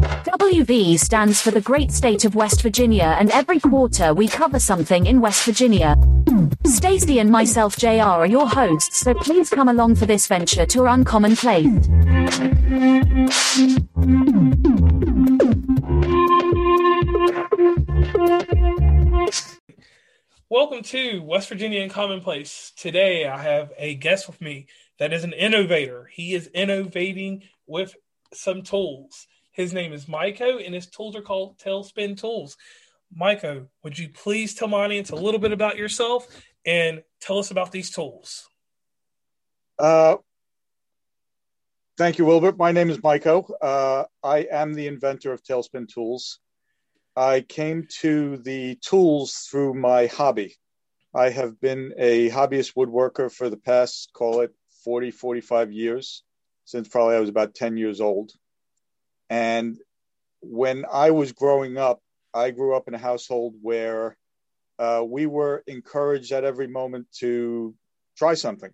WV stands for the great state of West Virginia, and every quarter we cover something in West Virginia. Stacy and myself, JR, are your hosts, so please come along for this venture to our uncommon place. Welcome to West Virginia Uncommonplace. Today I have a guest with me that is an innovator. He is innovating with some tools. His name is Myko, and his tools are called Tailspin Tools. Myko, would you please tell my audience a little bit about yourself and tell us about these tools? Uh, thank you, Wilbert. My name is Myko. Uh, I am the inventor of Tailspin Tools. I came to the tools through my hobby. I have been a hobbyist woodworker for the past, call it 40, 45 years, since probably I was about 10 years old. And when I was growing up, I grew up in a household where uh, we were encouraged at every moment to try something.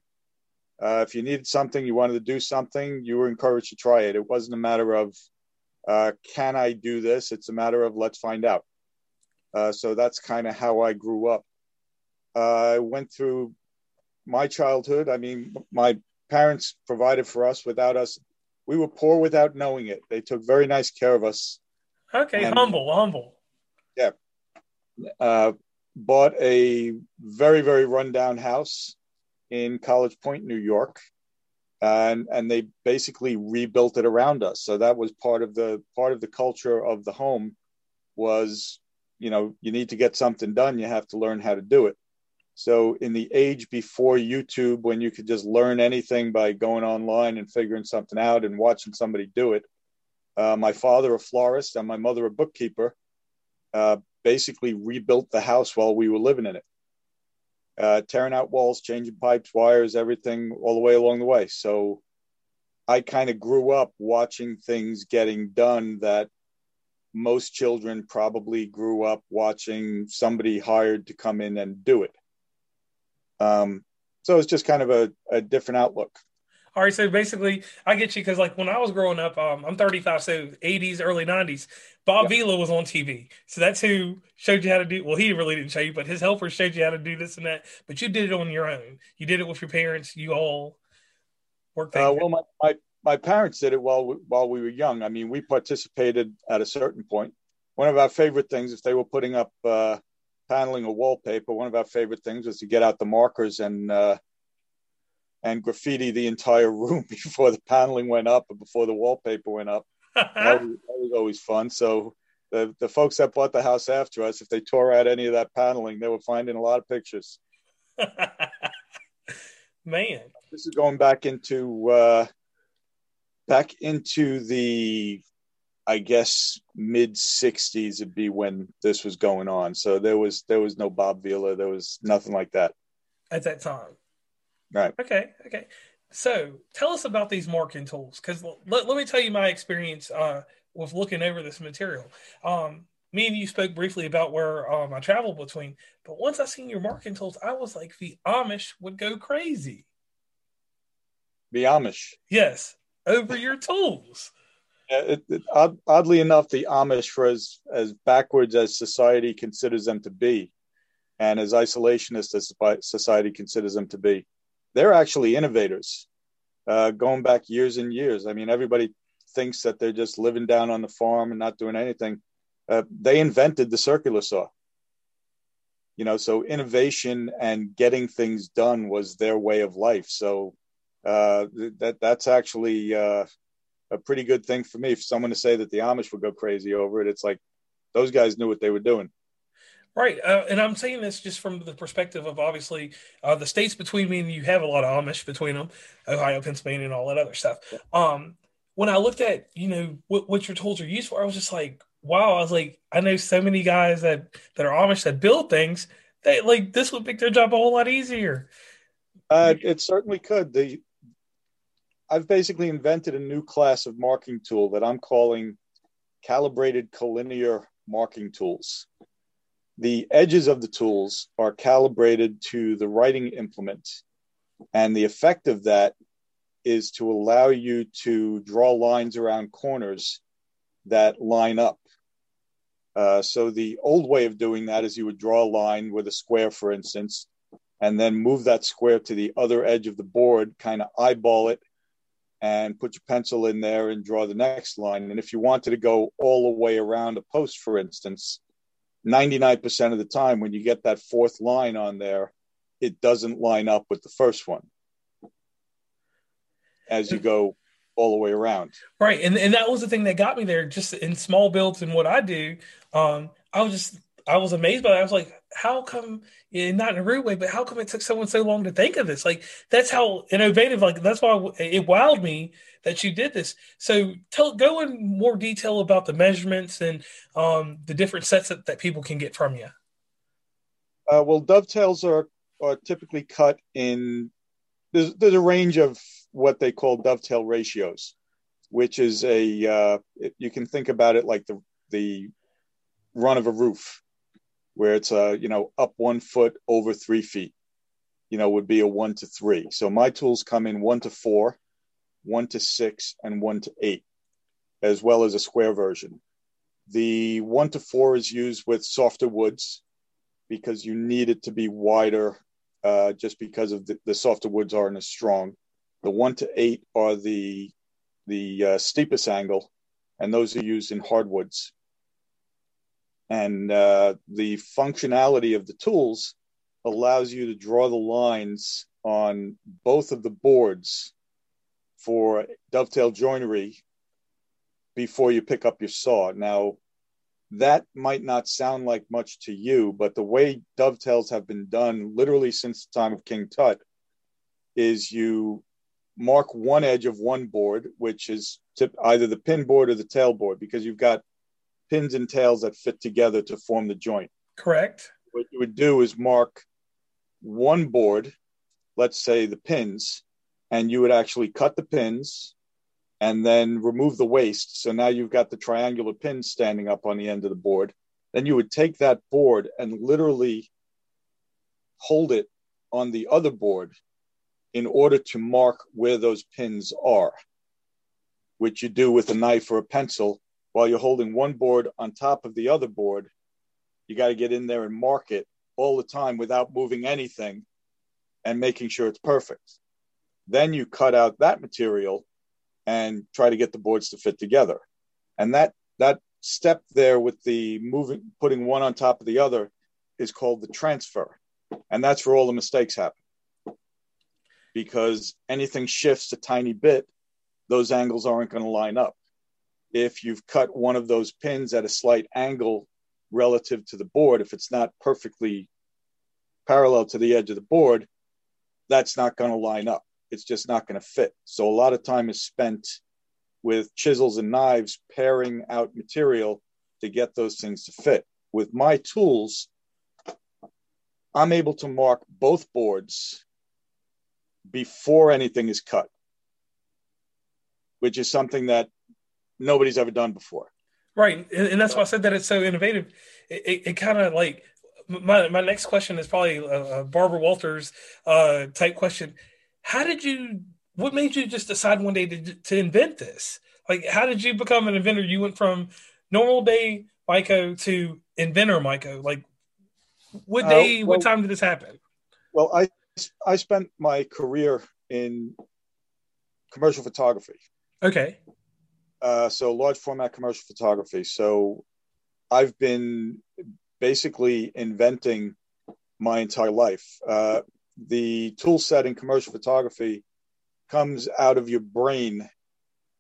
Uh, if you needed something, you wanted to do something, you were encouraged to try it. It wasn't a matter of, uh, can I do this? It's a matter of, let's find out. Uh, so that's kind of how I grew up. Uh, I went through my childhood. I mean, my parents provided for us without us we were poor without knowing it. They took very nice care of us. Okay, and, humble, humble. Yeah. Uh, bought a very, very rundown house in College Point, New York. And, and they basically rebuilt it around us. So that was part of the part of the culture of the home was, you know, you need to get something done, you have to learn how to do it. So, in the age before YouTube, when you could just learn anything by going online and figuring something out and watching somebody do it, uh, my father, a florist, and my mother, a bookkeeper, uh, basically rebuilt the house while we were living in it, uh, tearing out walls, changing pipes, wires, everything all the way along the way. So, I kind of grew up watching things getting done that most children probably grew up watching somebody hired to come in and do it. Um, so it's just kind of a, a different outlook. All right, so basically, I get you because like when I was growing up, um, I'm 35, so 80s, early 90s. Bob yeah. Vila was on TV, so that's who showed you how to do. Well, he really didn't show you, but his helpers showed you how to do this and that. But you did it on your own. You did it with your parents. You all worked. Uh, well, my, my my parents did it while we, while we were young. I mean, we participated at a certain point. One of our favorite things, if they were putting up uh, paneling or wallpaper, one of our favorite things was to get out the markers and uh, and graffiti the entire room before the paneling went up or before the wallpaper went up. that, was, that, was, always fun. So the the folks that bought the house after us, if they tore out any of that paneling, they were finding a lot of pictures. Man, this is going back into uh, back into the I guess mid '60s would be when this was going on. So there was there was no Bob Vila, there was nothing like that at that time. Right. Okay. Okay. So tell us about these marking tools, because let, let me tell you my experience uh, with looking over this material. Um, me and you spoke briefly about where um, I travel between, but once I seen your marking tools, I was like, the Amish would go crazy. The Amish. Yes, over your tools it, it, oddly enough, the Amish, for as as backwards as society considers them to be, and as isolationist as society considers them to be, they're actually innovators. Uh, going back years and years, I mean, everybody thinks that they're just living down on the farm and not doing anything. Uh, they invented the circular saw. You know, so innovation and getting things done was their way of life. So uh, that that's actually uh, a pretty good thing for me. For someone to say that the Amish would go crazy over it, it's like those guys knew what they were doing. Right, uh, and I'm saying this just from the perspective of obviously uh, the states between me and you have a lot of Amish between them, Ohio, Pennsylvania, and all that other stuff. Yeah. Um, when I looked at you know what, what your tools are used for, I was just like, wow. I was like, I know so many guys that that are Amish that build things They like this would make their job a whole lot easier. Uh, it certainly could. The I've basically invented a new class of marking tool that I'm calling calibrated collinear marking tools. The edges of the tools are calibrated to the writing implement, and the effect of that is to allow you to draw lines around corners that line up. Uh, so the old way of doing that is you would draw a line with a square, for instance, and then move that square to the other edge of the board, kind of eyeball it, and put your pencil in there and draw the next line. And if you wanted to go all the way around a post, for instance, 99% of the time when you get that fourth line on there, it doesn't line up with the first one as you go all the way around. Right. And and that was the thing that got me there just in small builds and what I do. Um, I was just I was amazed by that. I was like, how come not in a rude way, but how come it took someone so long to think of this? Like that's how innovative, like that's why it wowed me that you did this. So tell go in more detail about the measurements and um, the different sets that, that people can get from you. Uh, well, dovetails are are typically cut in there's there's a range of what they call dovetail ratios, which is a uh, you can think about it like the the run of a roof, where it's a you know up one foot over three feet, you know would be a one to three. So my tools come in one to four, one to six, and one to eight, as well as a square version. The one to four is used with softer woods because you need it to be wider uh, just because of the, the, softer woods aren't as strong. The one to eight are the the uh, steepest angle, and those are used in hardwoods. And uh, the functionality of the tools allows you to draw the lines on both of the boards for dovetail joinery before you pick up your saw. Now, that might not sound like much to you, but the way dovetails have been done literally since the time of King Tut is you mark one edge of one board, which is either the pin board or the tail board, because you've got pins and tails that fit together to form the joint. Correct. What you would do is mark one board, let's say the pins, and you would actually cut the pins and then remove the waste. So now you've got the triangular pins standing up on the end of the board. Then you would take that board and literally hold it on the other board in order to mark where those pins are, which you do with a knife or a pencil while you're holding one board on top of the other board. You got to get in there and mark it all the time without moving anything and making sure it's perfect. Then you cut out that material and try to get the boards to fit together. And that that step there with the moving putting one on top of the other is called the transfer. And that's where all the mistakes happen. Because anything shifts a tiny bit, those angles aren't going to line up. If you've cut one of those pins at a slight angle relative to the board, if it's not perfectly parallel to the edge of the board, that's not going to line up it's just not going to fit. So a lot of time is spent with chisels and knives paring out material to get those things to fit. With my tools, I'm able to mark both boards before anything is cut, which is something that nobody's ever done before. Right, and, that's why I said that it's so innovative. It, it, it kind of like my my next question is probably a, Barbara Walters uh, type question. How did you what made you just decide one day to, to invent this? Like how did you become an inventor? You went from normal day Myko to inventor Myko like what uh, day uh, well, what time did this happen? Well i i spent my career in commercial photography. Okay uh, so large format commercial photography so i've been basically inventing my entire life uh, the tool set in commercial photography comes out of your brain.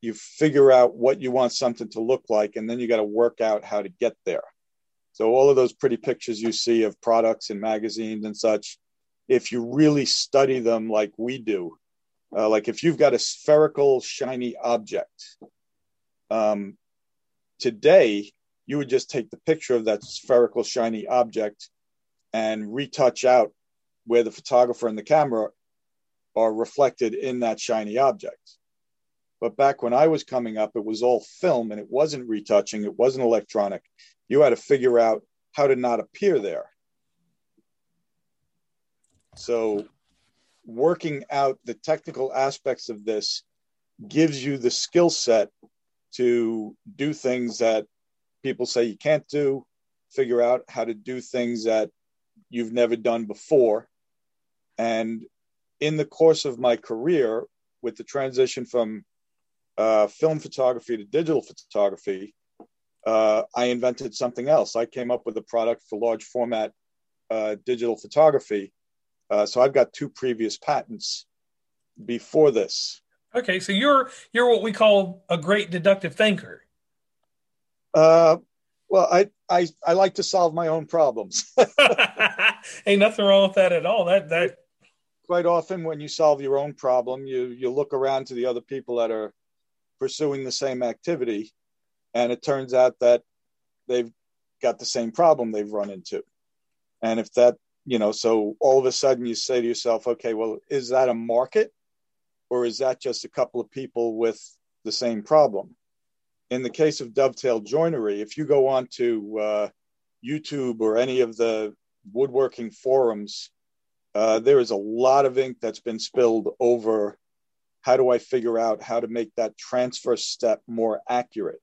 You figure out what you want something to look like, and then you got to work out how to get there. So, all of those pretty pictures you see of products and magazines and such, if you really study them like we do, uh, like if you've got a spherical, shiny object, um, today you would just take the picture of that spherical, shiny object and retouch out where the photographer and the camera are reflected in that shiny object. But back when I was coming up, it was all film and it wasn't retouching, it wasn't electronic. You had to figure out how to not appear there. So, working out the technical aspects of this gives you the skill set to do things that people say you can't do, figure out how to do things that you've never done before. And in the course of my career, with the transition from uh, film photography to digital photography, uh, I invented something else. I came up with a product for large format uh, digital photography. Uh, so I've got two previous patents before this. Okay, so you're you're what we call a great deductive thinker. Uh, well, I I I like to solve my own problems. Ain't nothing wrong with that at all. That that quite often when you solve your own problem, you you look around to the other people that are pursuing the same activity, and it turns out that they've got the same problem they've run into. And if that, you know, so all of a sudden you say to yourself, okay, well, is that a market? Or is that just a couple of people with the same problem? In the case of dovetail joinery, if you go on to uh, YouTube or any of the woodworking forums, uh, there is a lot of ink that's been spilled over how do I figure out how to make that transfer step more accurate?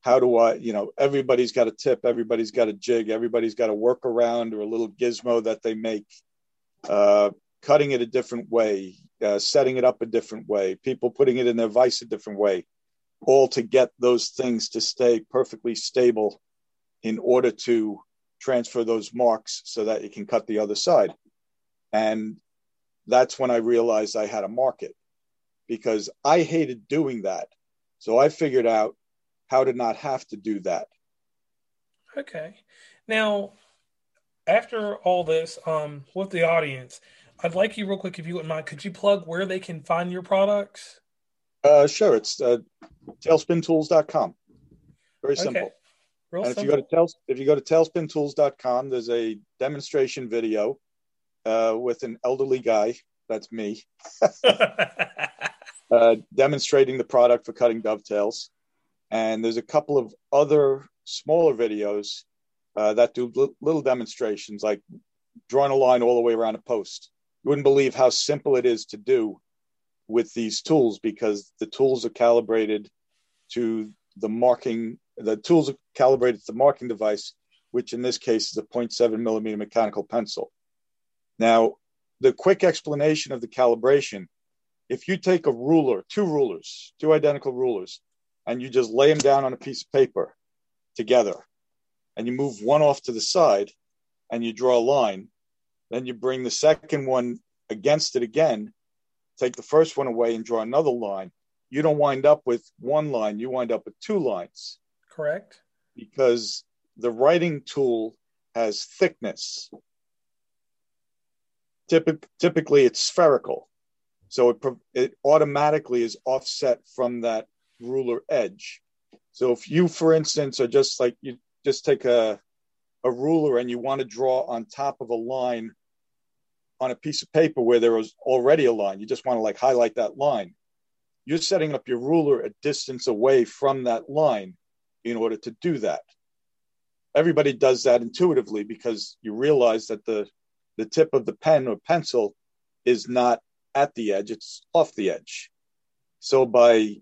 How do I, you know, everybody's got a tip, everybody's got a jig, everybody's got a workaround or a little gizmo that they make. Uh, cutting it a different way, uh, setting it up a different way, people putting it in their vise a different way, all to get those things to stay perfectly stable in order to transfer those marks so that you can cut the other side. And that's when I realized I had a market because I hated doing that. So I figured out how to not have to do that. Okay. Now, after all this, um, with the audience, I'd like you real quick, if you wouldn't mind, could you plug where they can find your products? Uh, sure. It's uh, tailspintools.com. Very simple. Okay. Real and simple. if you go to if you go to tailspintools.com, there's a demonstration video uh, with an elderly guy. That's me. uh, demonstrating the product for cutting dovetails. And there's a couple of other smaller videos uh, that do l- little demonstrations, like drawing a line all the way around a post you wouldn't believe how simple it is to do with these tools because the tools are calibrated to the marking the tools are calibrated to the marking device which in this case is a 0.7 millimeter mechanical pencil. Now the quick explanation of the calibration if you take a ruler two rulers two identical rulers and you just lay them down on a piece of paper together and you move one off to the side and you draw a line then you bring the second one against it again, take the first one away and draw another line. You don't wind up with one line, you wind up with two lines. Correct. Because the writing tool has thickness. Typic, typically, it's spherical. So it, it automatically is offset from that ruler edge. So if you, for instance, are just like you just take a, a ruler and you want to draw on top of a line on a piece of paper where there was already a line. You just want to like highlight that line. You're setting up your ruler a distance away from that line in order to do that. Everybody does that intuitively because you realize that the the tip of the pen or pencil is not at the edge, it's off the edge. So by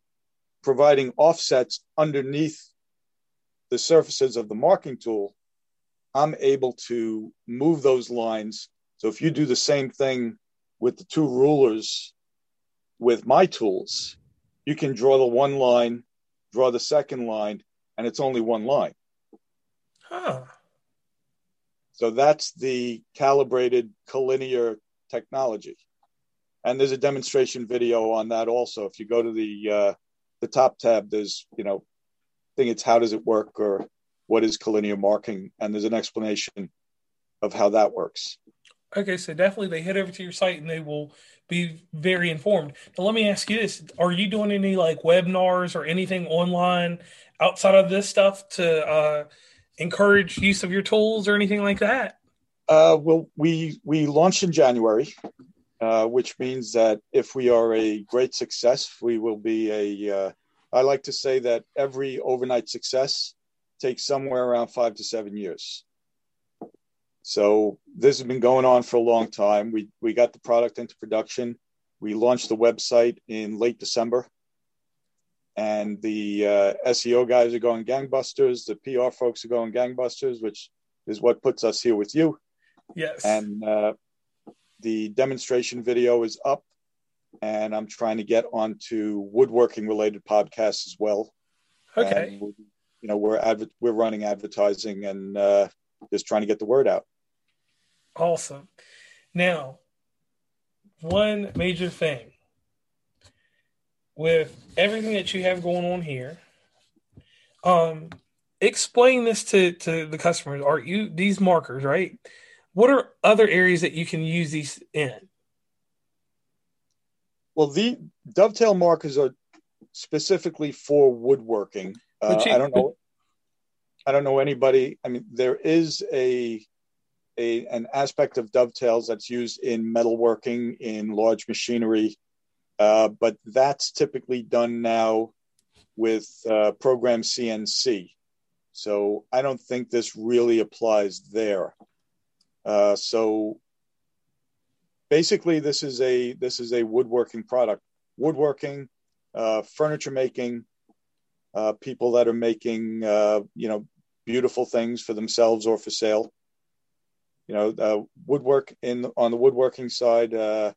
providing offsets underneath the surfaces of the marking tool, I'm able to move those lines so if you do the same thing with the two rulers with my tools, you can draw the one line, draw the second line, and it's only one line. Huh. So that's the calibrated collinear technology. And there's a demonstration video on that also. If you go to the uh, the top tab, there's you know, I think it's how does it work or what is collinear marking, and there's an explanation of how that works. Okay, so definitely they head over to your site and they will be very informed. Now, let me ask you this: Are you doing any like webinars or anything online outside of this stuff to uh, encourage use of your tools or anything like that? Uh, well, we we launched in January, uh, which means that if we are a great success, we will be a. Uh, I like to say that every overnight success takes somewhere around five to seven years. So this has been going on for a long time. We we got the product into production. We launched the website in late December, and the uh, SEO guys are going gangbusters. The PR folks are going gangbusters, which is what puts us here with you. Yes. And uh, the demonstration video is up, and I'm trying to get onto woodworking related podcasts as well. Okay. And, you know, we're adver- we're running advertising and uh, just trying to get the word out. Awesome. Now, one major thing with everything that you have going on here, um, explain this to to the customers. Are you these markers right? What are other areas that you can use these in? Well, the dovetail markers are specifically for woodworking. Uh, you, I don't know. I don't know anybody. I mean, there is a a an aspect of dovetails that's used in metalworking in large machinery, uh, but that's typically done now with uh, program CNC. So I don't think this really applies there. Uh, so basically, this is a this is a woodworking product. Woodworking, uh, furniture making, uh, people that are making uh, you know beautiful things for themselves or for sale. You know, uh, woodwork in on the woodworking side. Uh,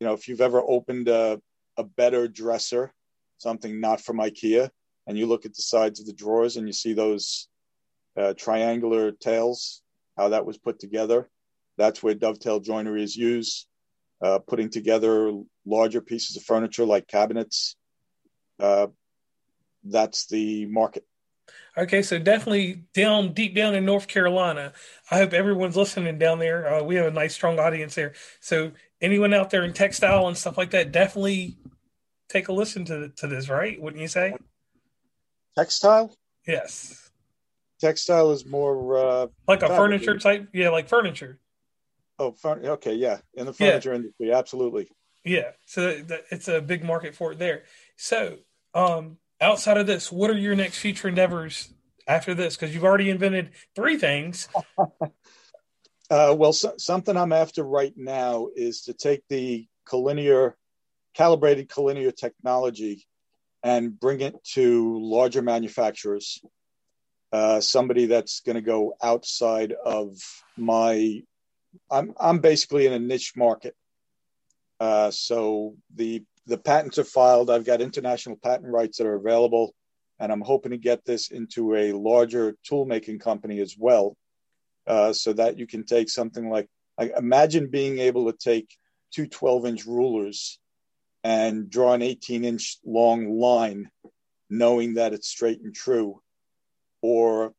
you know, if you've ever opened a, a better dresser, something not from IKEA, and you look at the sides of the drawers and you see those uh, triangular tails, how that was put together. That's where dovetail joinery is used, uh, putting together larger pieces of furniture like cabinets. Uh, that's the market. Okay, so definitely down deep down in North Carolina. I hope everyone's listening down there. Uh, we have a nice, strong audience there. So anyone out there in textile and stuff like that, definitely take a listen to to this, right? Wouldn't you say? Textile. Yes. Textile is more uh, like a furniture type. Yeah, like furniture. Oh, okay, yeah, in the furniture yeah. industry, absolutely. Yeah, so it's a big market for it there. So, um, outside of this, what are your next future endeavors after this? Because you've already invented three things. uh, well, so, something I'm after right now is to take the collinear, calibrated collinear technology and bring it to larger manufacturers. Uh, somebody that's going to go outside of my. I'm I'm basically in a niche market. Uh, so the the patents are filed. I've got international patent rights that are available, and I'm hoping to get this into a larger tool making company as well, uh, so that you can take something like, like imagine being able to take two 12 inch rulers and draw an 18 inch long line, knowing that it's straight and true, or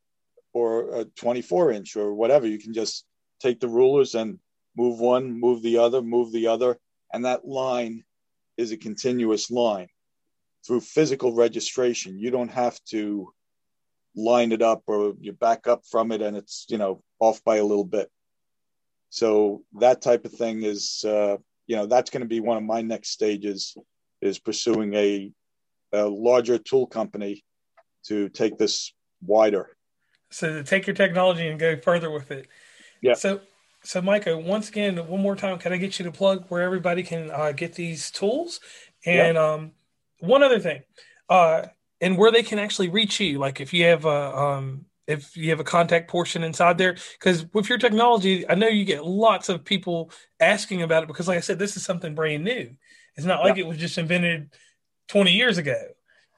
or a 24 inch or whatever. You can just take the rulers and move one, move the other, move the other, and that line is a continuous line through physical registration. You don't have to line it up or you back up from it and it's, you know, off by a little bit. So that type of thing is, uh, you know, that's going to be one of my next stages is pursuing a, a larger tool company to take this wider. So to take your technology and go further with it. Yeah. So so Myko, once again, one more time, can I get you to plug where everybody can uh, get these tools? And yep. um, one other thing, uh, and where they can actually reach you, like if you have a um, if you have a contact portion inside there, because with your technology, I know you get lots of people asking about it because, like I said, this is something brand new. It's not like yep. it was just invented twenty years ago.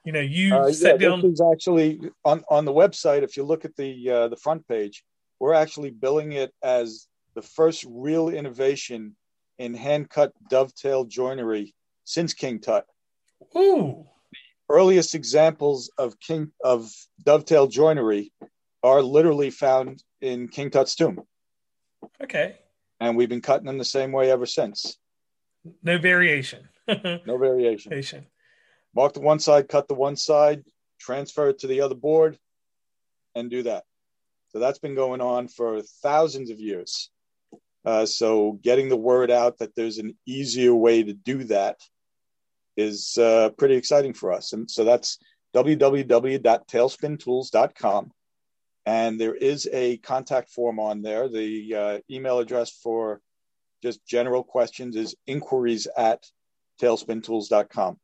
You know, you uh, yeah, down. This is actually on on the website. If you look at the uh, the front page, we're actually billing it as the first real innovation in hand cut dovetail joinery since King Tut. Ooh. The earliest examples of King of dovetail joinery are literally found in King Tut's tomb. Okay. And we've been cutting them the same way ever since. No variation. no variation. variation. Mark the one side, cut the one side, transfer it to the other board, and do that. So that's been going on for thousands of years. Uh, so getting the word out that there's an easier way to do that is uh, pretty exciting for us. And so that's www.tailspintools.com. And there is a contact form on there. The uh, email address for just general questions is inquiries at tailspintools.com.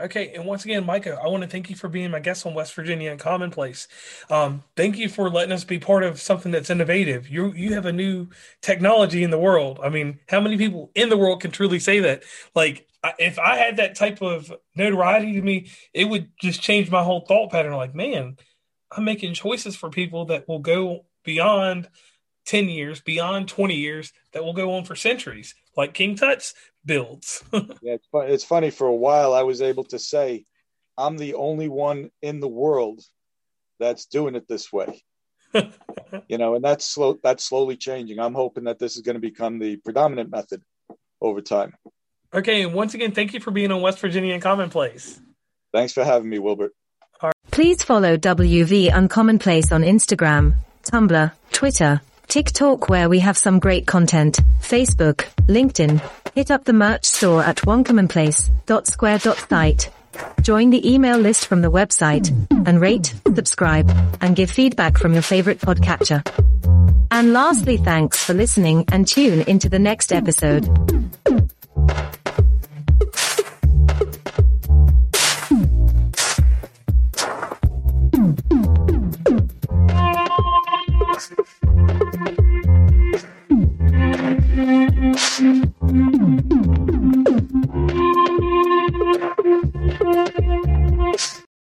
Okay, and once again, Myko, I want to thank you for being my guest on West Virginia Uncommonplace. Um, thank you for letting us be part of something that's innovative. You you have a new technology in the world. I mean, how many people in the world can truly say that? Like, if I had that type of notoriety to me, it would just change my whole thought pattern. Like, man, I'm making choices for people that will go beyond 10 years, beyond 20 years, that will go on for centuries, like King Tut's builds. yeah, it's, fun. it's funny. For a while, I was able to say, I'm the only one in the world that's doing it this way. you know, and that's slow. That's slowly changing. I'm hoping that this is going to become the predominant method over time. Okay, and once again, thank you for being on West Virginia Uncommonplace. Thanks for having me, Wilbert. Please follow WV Uncommonplace on Instagram, Tumblr, Twitter, TikTok where we have some great content, Facebook, LinkedIn. Hit up the merch store at uncommonplace.square.site. Join the email list from the website and rate, subscribe, and give feedback from your favorite podcatcher. And lastly, thanks for listening and tune into the next episode.